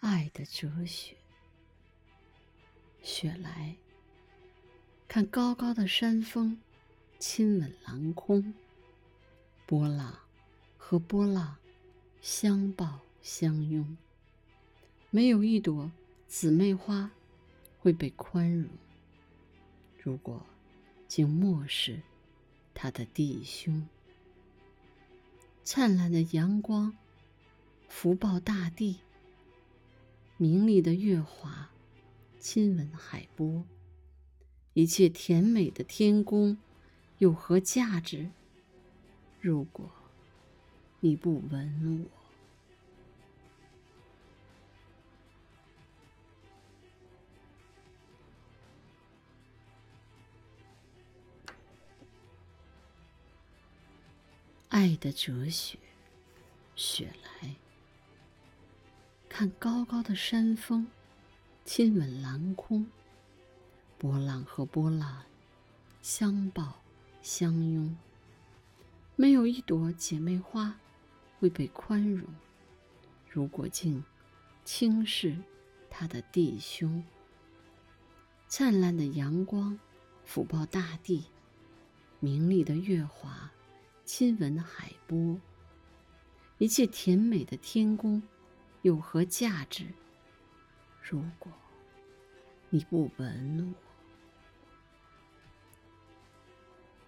爱的哲学。雪来，看高高的山峰，亲吻蓝空。波浪和波浪相抱相拥，没有一朵姊妹花会被宽容。如果竟漠视他的弟兄，灿烂的阳光福报大地，明丽的月华亲吻海波，一切甜美的天宫有何价值？如果你不吻我，爱的哲学，雪来，看高高的山峰，亲吻蓝空，波浪和波浪相抱相拥。没有一朵姐妹花会被宽容。如果竟轻视他的弟兄，灿烂的阳光抚抱大地，明丽的月华亲吻海波，一切甜美的天宫有何价值？如果你不吻我。